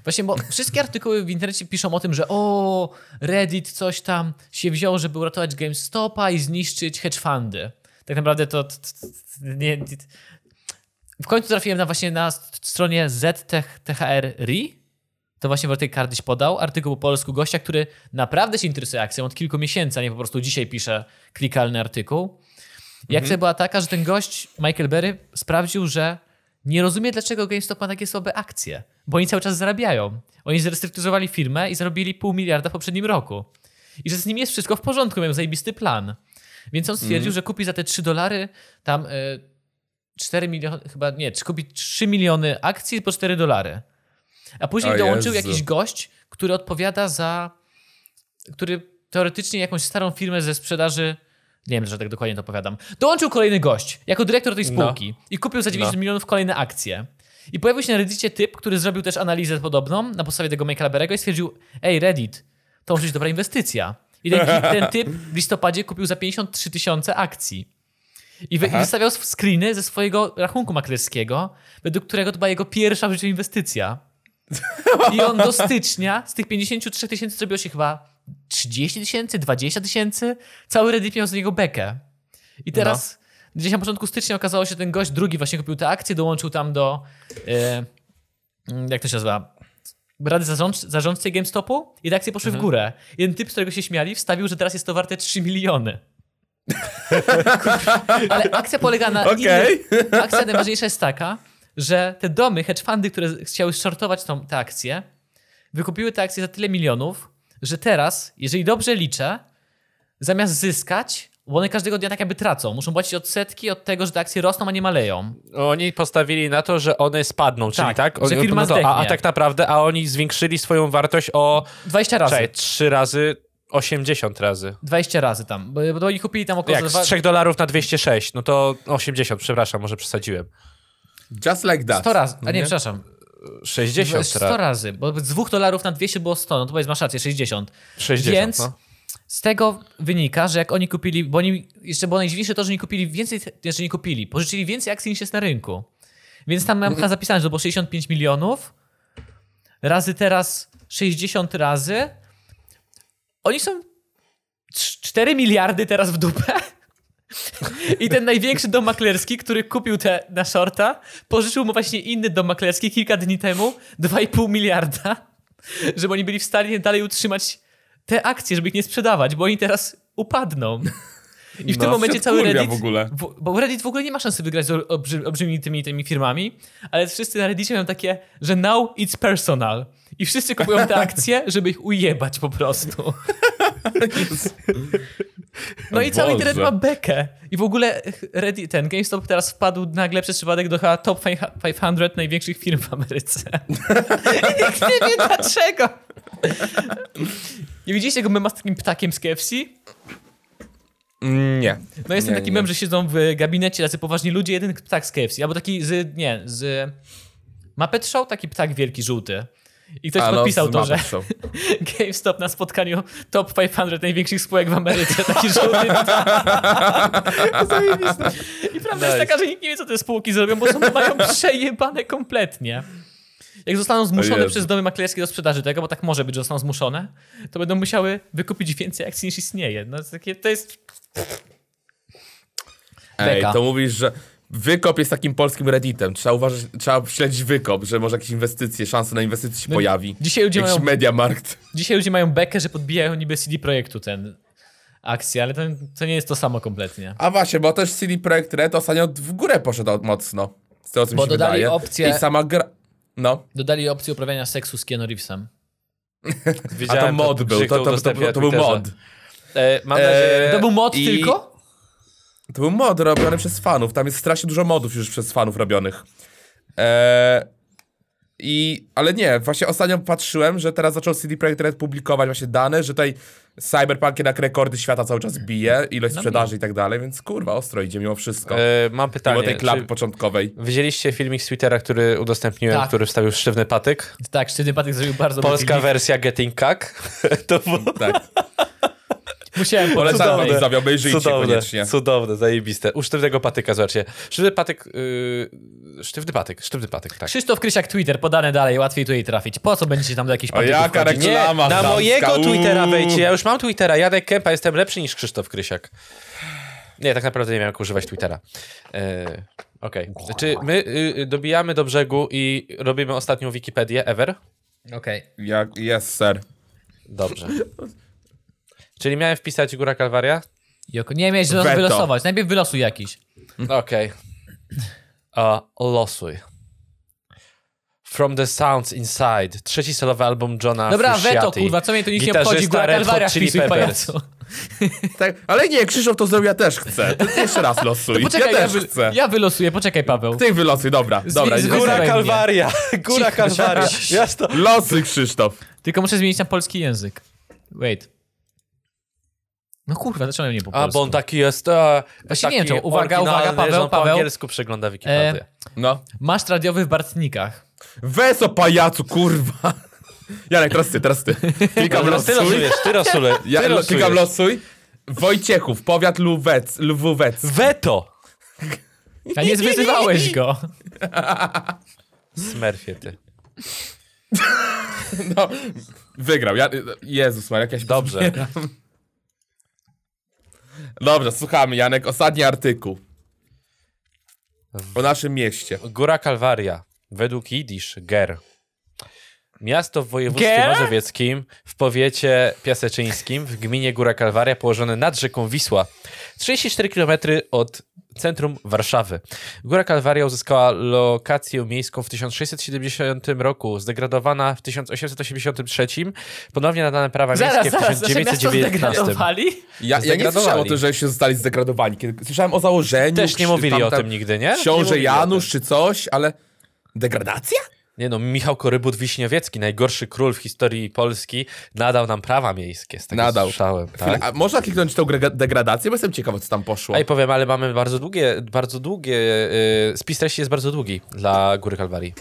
właśnie, bo wszystkie artykuły w internecie piszą o tym, że o, Reddit coś tam się wziął, żeby uratować GameStopa i zniszczyć hedge fundy. Tak naprawdę to, to, to, to nie, nie... W końcu trafiłem na właśnie na st- stronie ZTHR.ri. To właśnie Wojtek Kardyś podał artykuł po polsku gościa, który naprawdę się interesuje akcją od kilku miesięcy, a nie po prostu dzisiaj pisze klikalny artykuł. I akcja była taka, że ten gość, Michael Berry, sprawdził, że nie rozumie, dlaczego GameStop ma takie słabe akcje. Bo oni cały czas zarabiają. Oni zrestrukturyzowali firmę i zarobili pół miliarda w poprzednim roku. I że z nimi jest wszystko w porządku, mają zajebisty plan. Więc on stwierdził, że kupi za te 3 dolary tam y, 4 miliony, chyba nie, czy kupi 3 miliony akcji po 4 dolary. A później O dołączył Jezu. jakiś gość, który odpowiada za. który teoretycznie jakąś starą firmę ze sprzedaży. Nie wiem, że tak dokładnie to opowiadam. Dołączył kolejny gość, jako dyrektor tej spółki i kupił za 90 No. milionów kolejne akcje. I pojawił się na Reddicie typ, który zrobił też analizę podobną na podstawie tego Michaela Berego i stwierdził: Ej, Reddit, to może być dobra inwestycja. I ten, ten typ w listopadzie kupił za 53 tysiące akcji. I, wy, I wystawiał screeny ze swojego rachunku maklerskiego, według którego to była jego pierwsza w życiu inwestycja. I on do stycznia z tych 53 tysięcy zrobiło się chyba 30 tysięcy, 20 tysięcy. Cały Reddit miał z niego bekę. I teraz gdzieś na początku stycznia okazało się, że ten gość drugi właśnie kupił te akcje, dołączył tam do e, mm, jak to się nazywa? Rady zarząd, zarządcy GameStopu i te akcje poszły w górę. Jeden typ, z którego się śmiali, wstawił, że teraz jest to warte 3 miliony. Ale akcja polega na innych- Akcja najważniejsza jest taka, że te domy, hedge fundy, które chciały shortować tą, te akcje, wykupiły te akcje za tyle milionów, że teraz, jeżeli dobrze liczę, zamiast zyskać, bo one każdego dnia tak jakby tracą, muszą płacić odsetki od tego, że te akcje rosną, a nie maleją. Oni postawili na to, że one spadną, czyli Tak, tak? że Oni- firma no to, a, a tak naprawdę, a oni zwiększyli swoją wartość o 20 razy. czekaj, trzy razy. 80 razy. 20 razy tam, bo, bo oni kupili tam około... Jak z dwa- 3 dolarów na 206, no to 80, przepraszam, może przesadziłem. Just like that. 100 razy, a nie, Nie? przepraszam, 60 100 razy. razy, bo z 2 dolarów na 200 było 100, no to powiedz, masz rację, 60. 60, Więc no. z tego wynika, że jak oni kupili, bo oni, jeszcze było najdziwniejsze to, że oni kupili więcej, jeszcze nie kupili, pożyczyli więcej akcji niż jest na rynku. Więc tam mam chyba zapisane, że to było 65 milionów, razy teraz 60 razy. Oni są 4 miliardy teraz w dupę. I ten największy dom maklerski, który kupił te na shorta, pożyczył mu właśnie inny dom maklerski kilka dni temu 2,5 miliarda, żeby oni byli w stanie dalej utrzymać te akcje, żeby ich nie sprzedawać, bo oni teraz upadną. I w tym No, momencie się cały Reddit. w ogóle. Bo Reddit w ogóle nie ma szansy wygrać z olbrzy- olbrzymimi tymi, tymi firmami, ale wszyscy na Reddicie mają takie, że now it's personal. I wszyscy kupują te akcje, żeby ich ujebać po prostu. No i cały internet ma bekę. I w ogóle Reddit, ten GameStop teraz wpadł nagle przez przypadek do chyba top 500 największych firm w Ameryce. I nikt nie wie dlaczego. Nie widzieliście tego mema z takim ptakiem z KFC? Nie. No jest Nie, ten taki nie. mem, że siedzą w gabinecie tacy poważni ludzie, jeden ptak z KFC, albo taki z, nie, z Muppet Show, taki ptak wielki, żółty. I ktoś A, no, podpisał to, że. GameStop na spotkaniu top 500 największych spółek w Ameryce, taki żółty. I prawda jest Nice. taka, że nikt nie wie, co te spółki zrobią, bo są, mają przejebane kompletnie. Jak zostaną zmuszone przez domy maklerskie do sprzedaży tego, bo tak może być, że zostaną zmuszone, to będą musiały wykupić więcej akcji niż istnieje. No, to takie, to jest Ej, Beka. to mówisz, że Wykop jest takim polskim redditem. Trzeba uważać, trzeba śledzić wykop, że może jakieś inwestycje, szanse na inwestycje się No, pojawi. Dzisiaj ludzie, Jakiś mają, Mediamarkt. dzisiaj ludzie mają bekę, że podbijają niby CD Projektu ten akcję, ale to, to nie jest to samo kompletnie. A właśnie, bo też CD Projekt Red ostatnio w górę poszedł mocno. Z tego, co mi Bo się dodali wydaje. opcję- I sama gra... No, Dodali opcję uprawiania seksu z Keanu Reevesem. a to Widziałem mod był, Grzyk to, to, to, to, był mod. E, mam E, nadzieję... To był mod i- tylko? To był mod robiony przez fanów. Tam jest strasznie dużo modów już przez fanów robionych. Eee, I, ale nie, właśnie ostatnio patrzyłem, że teraz zaczął CD Projekt Red publikować właśnie dane, że tutaj Cyberpunk jednak rekordy świata cały czas bije, ilość No sprzedaży i tak dalej, więc kurwa, ostro idzie mimo wszystko. E, mam pytanie. mimo tej klapy początkowej. widzieliście filmik z Twittera, który udostępniłem, Tak. który wstawił sztywny patyk? Tak, Sztywny Patyk zrobił bardzo dobry Polska wersja Getting Kak. to było Tak. Musiałem Polecam Cudowne. wam widzowie, obejrzyjcie cudowne, koniecznie. cudowne, zajebiste. U sztywnego patyka, zobaczcie. Sztywny patyk, yy, sztywny patyk, sztywny patyk, tak. Krzysztof Krysiak Twitter, podane dalej, łatwiej tutaj trafić. Po co będziecie tam do jakichś O, patyków jaka wchodzić? reklama. Nie, na chamska, mojego uuu. Twittera wejdźcie. Ja już mam Twittera. Jadek Kępa, jestem lepszy niż Krzysztof Krysiak. Nie, tak naprawdę nie wiem, jak używać Twittera. E, Okej. Czy my y, dobijamy do brzegu i robimy ostatnią Wikipedię ever? Okej. Jak, yes, sir. Dobrze. Czyli miałem wpisać Góra Kalwaria? Joko, nie miałeś Weto. wylosować. Najpierw wylosuj jakiś. Okej. A, Losuj. From the Sounds Inside. Trzeci solowy album Johna Dobra, Frusciante. weto, kurwa, co mnie tu nic nie obchodzi. Góra Red Kalwaria wpisuj, pajacu. Tak, ale nie, Krzysztof to zrobił, ja też chcę. Ty jeszcze raz losuj. Poczekaj, ja ja, też wy, chcę. ja wylosuję, poczekaj Paweł. Ty wylosuj, dobra, dobra. z- Góra Kalwaria. Góra Cicho, Kalwaria. Losuj, Krzysztof. Tylko muszę zmienić na polski język. Wait. No kurwa, dlaczego nie po A, polsku? bo on taki jest. A, Właśnie nie taki wiem, czemu. Uwaga, uwaga, Paweł, on po Paweł. angielsku przegląda Wikipedię. No. Maszt radiowy w Bartnikach. Weso pajacu, kurwa. Janek, teraz ty, teraz ty. Klikam Dobra, ty losuj. losujesz, ty losujesz. Ja ty lo, losujesz. klikam losuj. Wojciechów, powiat Luwec, Lwówec. Weto! A nie zwyzywałeś go. Smerfie ty. No, wygrał. Ja, Jezus Maria, jak ja się Dobrze. pozbieram. Dobrze, słuchamy, Janek. Ostatni artykuł. O naszym mieście. Góra Kalwaria. Według Jidysz, Ger. Miasto w województwie mazowieckim, w powiecie piaseczyńskim, w gminie Góra Kalwaria, położone nad rzeką Wisła. 34 km od centrum Warszawy. Góra Kalwaria uzyskała lokację miejską w 1670 roku, zdegradowana w 1883, ponownie nadane prawa Zaraz, miejskie w zaraz, nasze miasto 1919. zdegradowali? Ja, ja nie słyszałem o tym, że się zostali zdegradowani. Kiedy, słyszałem o założeniu. Też nie mówili o tym nigdy, nie? Nie Książę o Janusz czy coś, ale... Degradacja? Nie no, Michał Korybut-Wiśniowiecki, najgorszy król w historii Polski, nadał nam prawa miejskie. Z tego Nadał. Słyszałem, Chwilę, tak? A można kliknąć tą degradację, bo jestem ciekaw, co tam poszło. I powiem, ale mamy bardzo długie, bardzo długie, yy, spis treści jest bardzo długi dla Góry Kalwarii.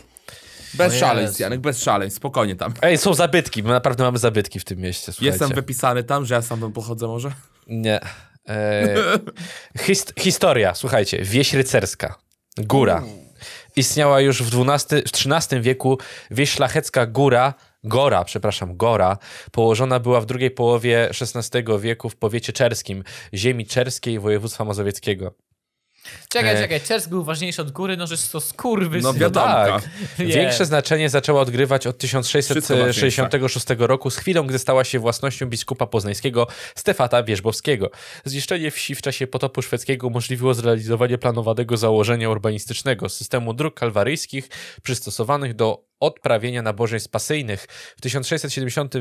bez O szaleństw. Janek, bez szaleństw, spokojnie tam. Ej, są zabytki, my naprawdę mamy zabytki w tym mieście, słuchajcie. Jestem wypisany tam, że ja sam tam pochodzę może? Nie. E, hist historia, słuchajcie, wieś rycerska, góra. Istniała już w, XII, w XIII wieku wieś szlachecka góra, Gora, przepraszam, Gora, położona była w drugiej połowie XVI wieku w powiecie czerskim, ziemi czerskiej województwa mazowieckiego. Czekaj, E. czekaj, Czersk był ważniejszy od góry, no że to skurwy. No wiadomo. Tak. Nie. Większe znaczenie zaczęła odgrywać od Wszystko 1666 roku, z chwilą, gdy stała się własnością biskupa poznańskiego Stefata Wierzbowskiego. Zniszczenie wsi w czasie potopu szwedzkiego umożliwiło zrealizowanie planowanego założenia urbanistycznego systemu dróg kalwaryjskich przystosowanych do odprawienia nabożeństw pasyjnych. W 1670 e,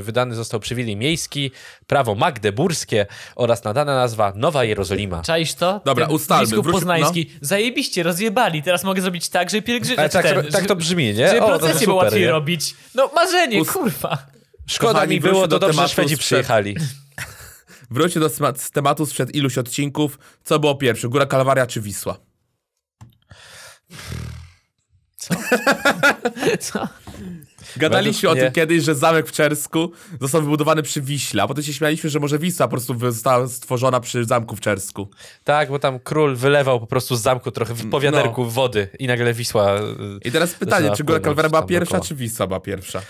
wydany został przywilej miejski, prawo magdeburskie oraz nadana nazwa Nowa Jerozolima. Czaisz to? Dobra, Ten ustalmy, Biskup wróć- Poznański. Zajebiście, rozjebali. Teraz mogę zrobić tak, że pielgrzymkę. Tak, ten, tak że- to brzmi, nie? Żeby O, no procesję było łatwiej nie? robić. No marzenie, Ust- kurwa. Szkoda Kochani, mi było, to do dobrze, że tematu Szwedzi sprzed- przyjechali. Wróćcie do tematu sprzed iluś odcinków. Co było pierwsze, Góra Kalwaria czy Wisła? Co? Gadaliśmy Według o tym kiedyś, że zamek w Czersku został wybudowany przy Wiśle, a potem się śmialiśmy, że może Wisła po prostu została stworzona przy zamku w Czersku. Tak, bo tam król wylewał po prostu z zamku trochę w powiaderku wody i nagle Wisła... y, I teraz pytanie, czy Góra Kalwaria była pierwsza, dookoła. czy Wisła była pierwsza?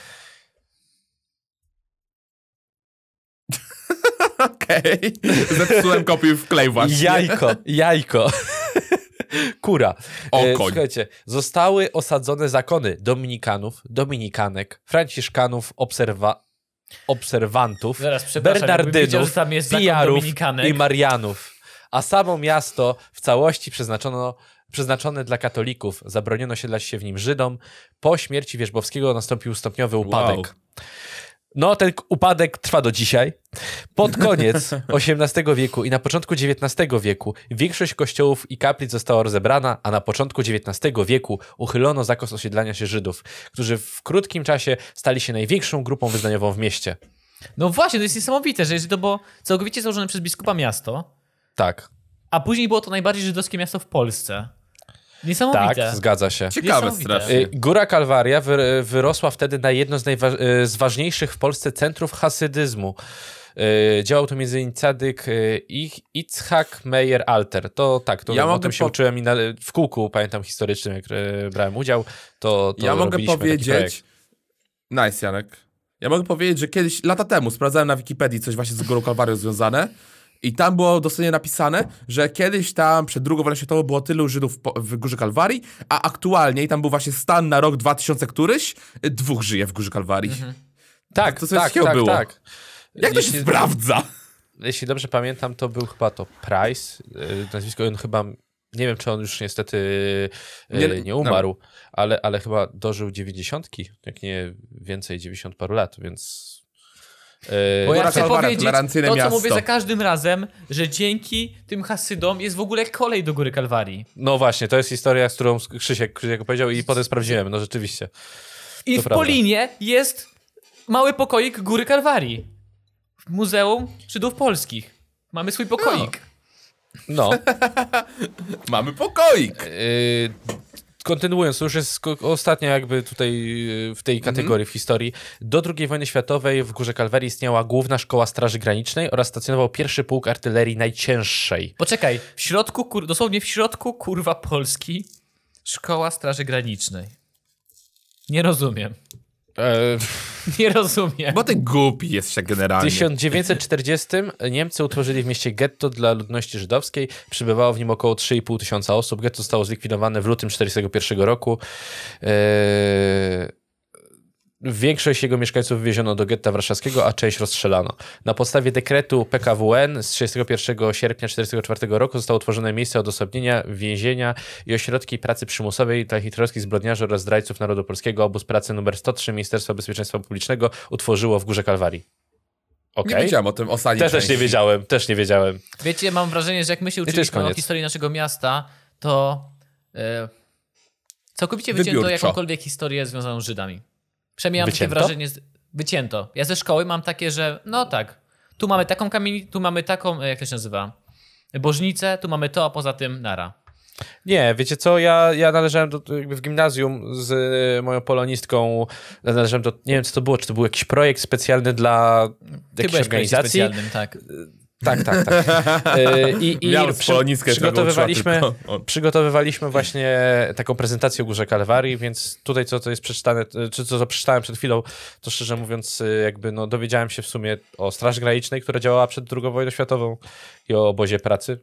Okej, zepsułem kopię w klej właśnie. Jajko, jajko. Kura. O, E, koń. Słuchajcie, zostały osadzone zakony dominikanów, dominikanek, franciszkanów, obserwa obserwantów, Zaraz, bernardynów, że tam jest zakon pijarów i marianów. A samo miasto w całości przeznaczono przeznaczone dla katolików. Zabroniono siedlać się w nim Żydom. Po śmierci Wierzbowskiego nastąpił stopniowy upadek. Wow. No, ten upadek trwa do dzisiaj. Pod koniec XVIII wieku i na początku XIX wieku większość kościołów i kaplic została rozebrana, a na początku XIX wieku uchylono zakaz osiedlania się Żydów, którzy w krótkim czasie stali się największą grupą wyznaniową w mieście. No właśnie, to jest niesamowite, że jeżeli to było całkowicie założone przez biskupa miasto, Tak, a później było to najbardziej żydowskie miasto w Polsce. Niesamowite. tak, zgadza się. Ciekawe strasznie. Y, Góra Kalwaria wy, wyrosła wtedy na jedno z, najwa- y, z ważniejszych w Polsce centrów hasydyzmu. Y, Działał tu między innymi cadyk Ich- Itzhak Meyer Alter. To tak, to Ja o tym się po- uczyłem i na, w kółku, pamiętam, historycznym, jak brałem udział, to, to Ja mogę powiedzieć... Nice, Janek. Ja mogę powiedzieć, że kiedyś, lata temu, sprawdzałem na Wikipedii coś właśnie z Górą Kalwarią związane i tam było dosłownie napisane, że kiedyś tam przed II wojną światową było tylu Żydów po- w Górze Kalwarii, a aktualnie, i tam był właśnie stan na rok 2000 któryś, y, dwóch żyje w Górze Kalwarii. Tak, to coś tak, tak, było. tak. Jak to się Jeśli- sprawdza? Jeśli dobrze pamiętam, to był chyba to Price, y, nazwisko, on chyba, nie wiem, czy on już niestety y, Nie- nie, umarł, ale, ale chyba dożył dziewięćdziesiątki, jak nie więcej, 90 paru lat, więc... Bo ja chcę powiedzieć to, co miasto. mówię za każdym razem, że dzięki tym hasydom jest w ogóle kolej do Góry Kalwarii. No właśnie, to jest historia, z którą Krzysiek, Krzysiek powiedział i potem sprawdziłem, no rzeczywiście. I To w prawda. Polinie jest mały pokoik Góry Kalwarii. W Muzeum Żydów Polskich. Mamy swój pokoik. No, Mamy pokoik. y, kontynuując, to już jest ostatnia jakby tutaj y, w tej kategorii w historii. Do II wojny światowej w Górze Kalwarii istniała Główna Szkoła Straży Granicznej oraz stacjonował pierwszy pułk artylerii najcięższej. Poczekaj, w środku, kur... dosłownie w środku kurwa Polski Szkoła Straży Granicznej. Nie rozumiem. E, Nie rozumiem. Bo ty głupi jesteś tak W generalnie. 1940 Niemcy utworzyli w mieście getto dla ludności żydowskiej. Przybywało w nim około 3,5 tysiąca osób. Getto zostało zlikwidowane w lutym 1941 roku. Eee, Większość jego mieszkańców wywieziono do getta warszawskiego, a część rozstrzelano. Na podstawie dekretu PKWN z 31 sierpnia 1944 roku zostało utworzone miejsce odosobnienia, więzienia i ośrodki pracy przymusowej dla hitlerowskich zbrodniarzy oraz zdrajców narodu polskiego. Obóz pracy numer 103 Ministerstwa Bezpieczeństwa Publicznego utworzyło w Górze Kalwarii. Nie Okej. wiedziałem o tym ostatniej Też, też części. nie wiedziałem, też nie wiedziałem. Wiecie, mam wrażenie, że jak my się uczyliśmy o historii naszego miasta, to... E, Całkowicie wycięto jakąkolwiek historię związaną z Żydami. Przynajmniej mam takie Wycięto? wrażenie, z... wycięto. Ja ze szkoły mam takie, że no tak, tu mamy taką kamieni, tu mamy taką, e, jak to się nazywa, bożnicę, tu mamy to, a poza tym nara. Nie, wiecie co, ja, ja należałem do, jakby w gimnazjum z y, moją polonistką, należałem do, nie wiem co to było, czy to był jakiś projekt specjalny dla Ty jakiejś organizacji. tak. Tak, tak, tak. Y, I, i która przygotowywaliśmy, przygotowywaliśmy właśnie taką prezentację o Górze Kalwarii, więc tutaj co to jest przeczytane, czy co przeczytałem przed chwilą, to szczerze mówiąc y, jakby no dowiedziałem się w sumie o Straży Granicznej, która działała przed II wojną światową i o obozie pracy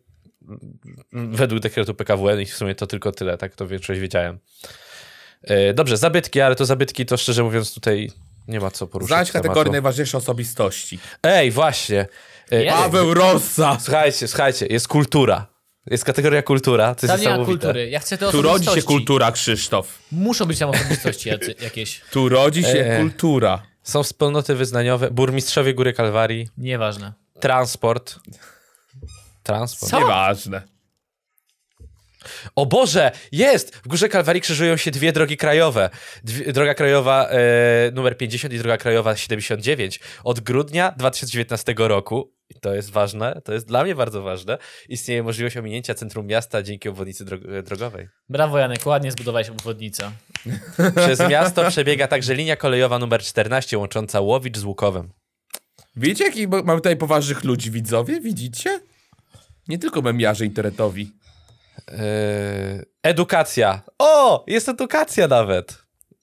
według dekretu PKWN i w sumie to tylko tyle, tak to większość wiedziałem. Dobrze, zabytki, ale to zabytki to szczerze mówiąc tutaj nie ma co poruszyć. Znajdź tematu. kategorię najważniejsze osobistości. Ej, właśnie. Y, Jest. Paweł Rossa! Słuchajcie, słuchajcie, jest kultura. Jest kategoria kultura, to jest Tam nie ma niesamowite. kultury. Ja chcę te Tu rodzi się osobistości. kultura, Krzysztof. Muszą być tam osobistości jacy- jakieś. Tu rodzi się E. kultura. Są wspólnoty wyznaniowe, burmistrzowie Góry Kalwarii, Nieważne. transport. Transport. Co? Nieważne. O Boże, jest! W Górze Kalwarii krzyżują się dwie drogi krajowe. Dwie, droga krajowa e, numer 50 i droga krajowa 79. Od grudnia 2019 roku, to jest ważne, to jest dla mnie bardzo ważne, istnieje możliwość ominięcia centrum miasta dzięki obwodnicy drog- drogowej. Brawo Janek, ładnie zbudowałeś obwodnicę. Przez miasto przebiega także linia kolejowa numer 14 łącząca Łowicz z Łukowem. Widzicie, jaki bo- mamy tutaj poważnych ludzi, widzowie? Widzicie? Nie tylko memiarze internetowi. Yy, edukacja. O, jest edukacja nawet.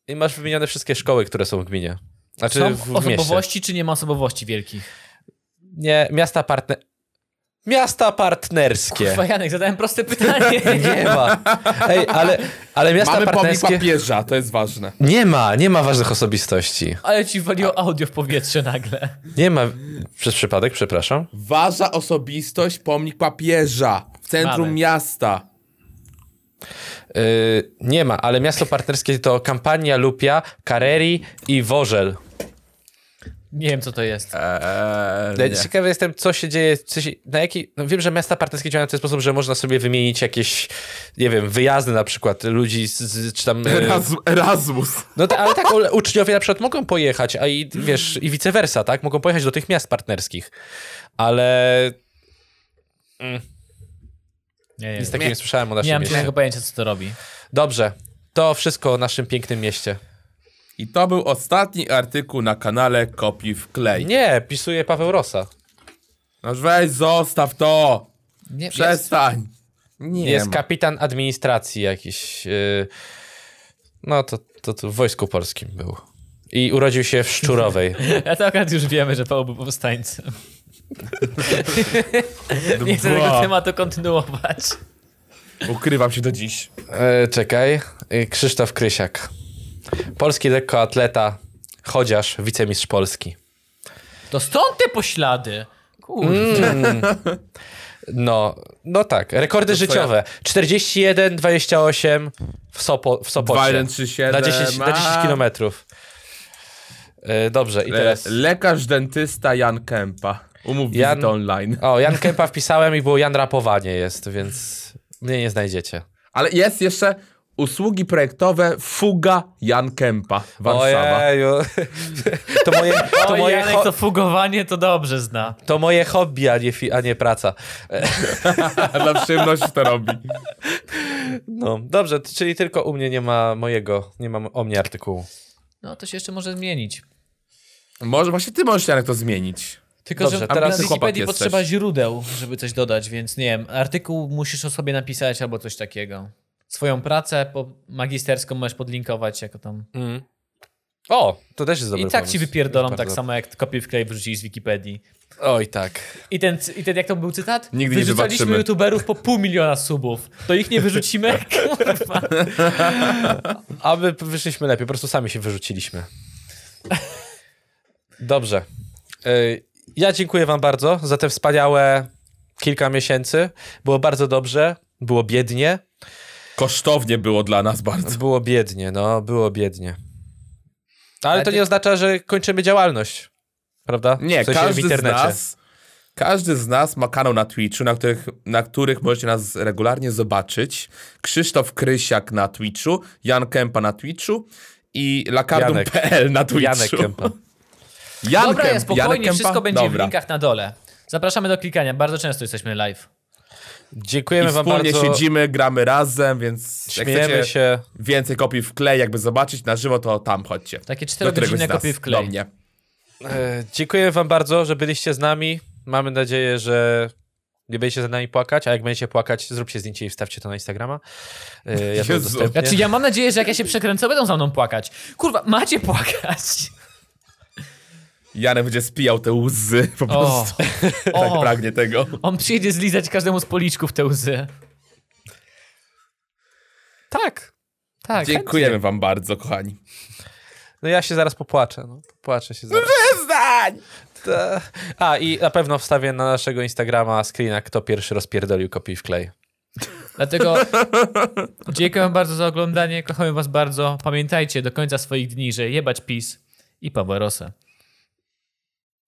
I masz wymienione wszystkie szkoły, które są w gminie. Znaczy Są w, w mieście. osobowości, czy nie ma osobowości wielkich? Nie, miasta partner... Miasta partnerskie. Kurwa, Janek, zadałem proste pytanie. Nie ma. Ej, ale, ale miasta Mamy pomnik partnerskie... papieża, to jest ważne. Nie ma, nie ma ważnych osobistości. Ale ci waliło audio w powietrze nagle. Nie ma... Przez przypadek, przepraszam. Ważna osobistość, pomnik papieża w centrum Mamy. miasta. Yy, nie ma, ale miasto partnerskie to Kampania, Lupia, Kareri i Worzel. Nie wiem, co to jest. Eee, Ja nie. Ciekawy jestem, co się dzieje, co się, na jaki, no wiem, że miasta partnerskie działają w ten sposób, że można sobie wymienić jakieś, nie wiem, wyjazdy na przykład ludzi, z, z, czy tam... e, Eras- Erasmus. No ta, ale tak, uczniowie na przykład mogą pojechać, a i wiesz, i vice versa, tak? Mogą pojechać do tych miast partnerskich, ale Nie, nie, nic takiego nie słyszałem o naszym nie mam mieście. zielonego pojęcia, co to robi. Dobrze, to wszystko o naszym pięknym mieście. I to był ostatni artykuł na kanale Kopi w klej. Nie, pisuje Paweł Rosa. No weź, zostaw to! Nie, jest, Przestań! Nie Jest ma. kapitan administracji jakiś. Yy, no to, to, to w Wojsku Polskim był. I urodził się w Szczurowej. ja to akurat już wiemy, że Paweł był powstańcem. Nie chcę tego tematu kontynuować. Ukrywam się do dziś. E, czekaj. E, Krzysztof Krysiak. Polski lekkoatleta, chociaż wicemistrz Polski. To stąd te poślady. Kurde. No, no tak. Rekordy To życiowe. 41, 28 w, Sopo, w Sopocie. 2137 na 10, na 10 a- kilometrów. E, dobrze, i teraz... lekarz dentysta Jan Kępa. Umów Jan- wizytę online. O, Jan Kępa wpisałem i było Jan Rapowanie jest, więc mnie nie znajdziecie. Ale jest jeszcze usługi projektowe Fuga Jan Kępa. Warszawa. Ojeju. To moje, to moje, Janek ho- to fugowanie to dobrze zna. to moje hobby, a nie, fi- a nie praca. Dla przyjemności to robi. No, dobrze, czyli tylko u mnie nie ma mojego, nie ma o mnie artykułu. No to się jeszcze może zmienić. Może właśnie ty możesz Janek to zmienić. Tylko, Dobrze, że teraz na Wikipedii jesteś. potrzeba źródeł, żeby coś dodać, więc nie wiem, artykuł musisz o sobie napisać albo coś takiego. Swoją pracę magisterską możesz podlinkować jako tam. O, to też jest dobry I tak pomysł. ci wypierdolą tak samo jak kopię w klej wrzucili z Wikipedii. Oj, tak. I ten, I ten jak to był cytat? Nigdy nie Wyrzucaliśmy youtuberów po pół miliona subów. To ich nie wyrzucimy? Kurwa. A my wyszliśmy lepiej, po prostu sami się wyrzuciliśmy. Dobrze. Y, Ja dziękuję wam bardzo za te wspaniałe kilka miesięcy. Było bardzo dobrze, było biednie. Kosztownie było dla nas bardzo. Było biednie, no, było biednie. Ale, Ale to ty- nie oznacza, że kończymy działalność. Prawda? Nie, W sensie każdy w internecie. z nas Każdy z nas ma kanał na Twitchu, na których, na których możecie nas regularnie zobaczyć. Krzysztof Krysiak na Twitchu, Jan Kępa na Twitchu i lakardum.pl na Twitchu. Janek Kępa. Jan Dobra, Kemp- jest spokojnie, Janek Kępa? wszystko będzie Dobra. w linkach na dole. Zapraszamy do klikania, bardzo często jesteśmy live. I Dziękujemy wam wspólnie bardzo. siedzimy, gramy razem, więc Śmiejemy się. więcej kopii w klej, jakby zobaczyć na żywo, to tam chodźcie. Takie Do któregoś czterogodzinne z nas, kopie w Do klej. mnie. E, dziękuję wam bardzo, że byliście z nami. Mamy nadzieję, że nie będziecie za nami płakać, a jak będziecie płakać, zróbcie zdjęcie i wstawcie to na Instagrama. E, Ja Jezu. Znaczy, ja mam nadzieję, że jak ja się przekręcę, będą za mną płakać. Kurwa, macie płakać. Janek będzie spijał te łzy, po O, prostu tak o. pragnie tego. on przyjedzie zlizać każdemu z policzków te łzy. Tak. Tak, Dziękujemy wam bardzo, kochani. No ja się zaraz popłaczę. No. Popłaczę się zaraz. Przestań! Ta- A i na pewno wstawię na naszego Instagrama screena, kto pierwszy rozpierdolił kopiuj w klej. Dlatego dziękuję wam bardzo za oglądanie, kochamy was bardzo. Pamiętajcie do końca swoich dni, że jebać PiS i Pawła Rosę.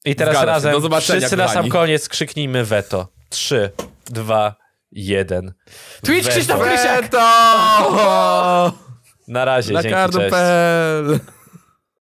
I teraz Zgadza się. razem Do wszyscy na sam kochani. koniec krzyknijmy weto. Trzy, dwa, jeden. Twitch. Krzysztof Krysiak! Na razie, dzięki, cześć.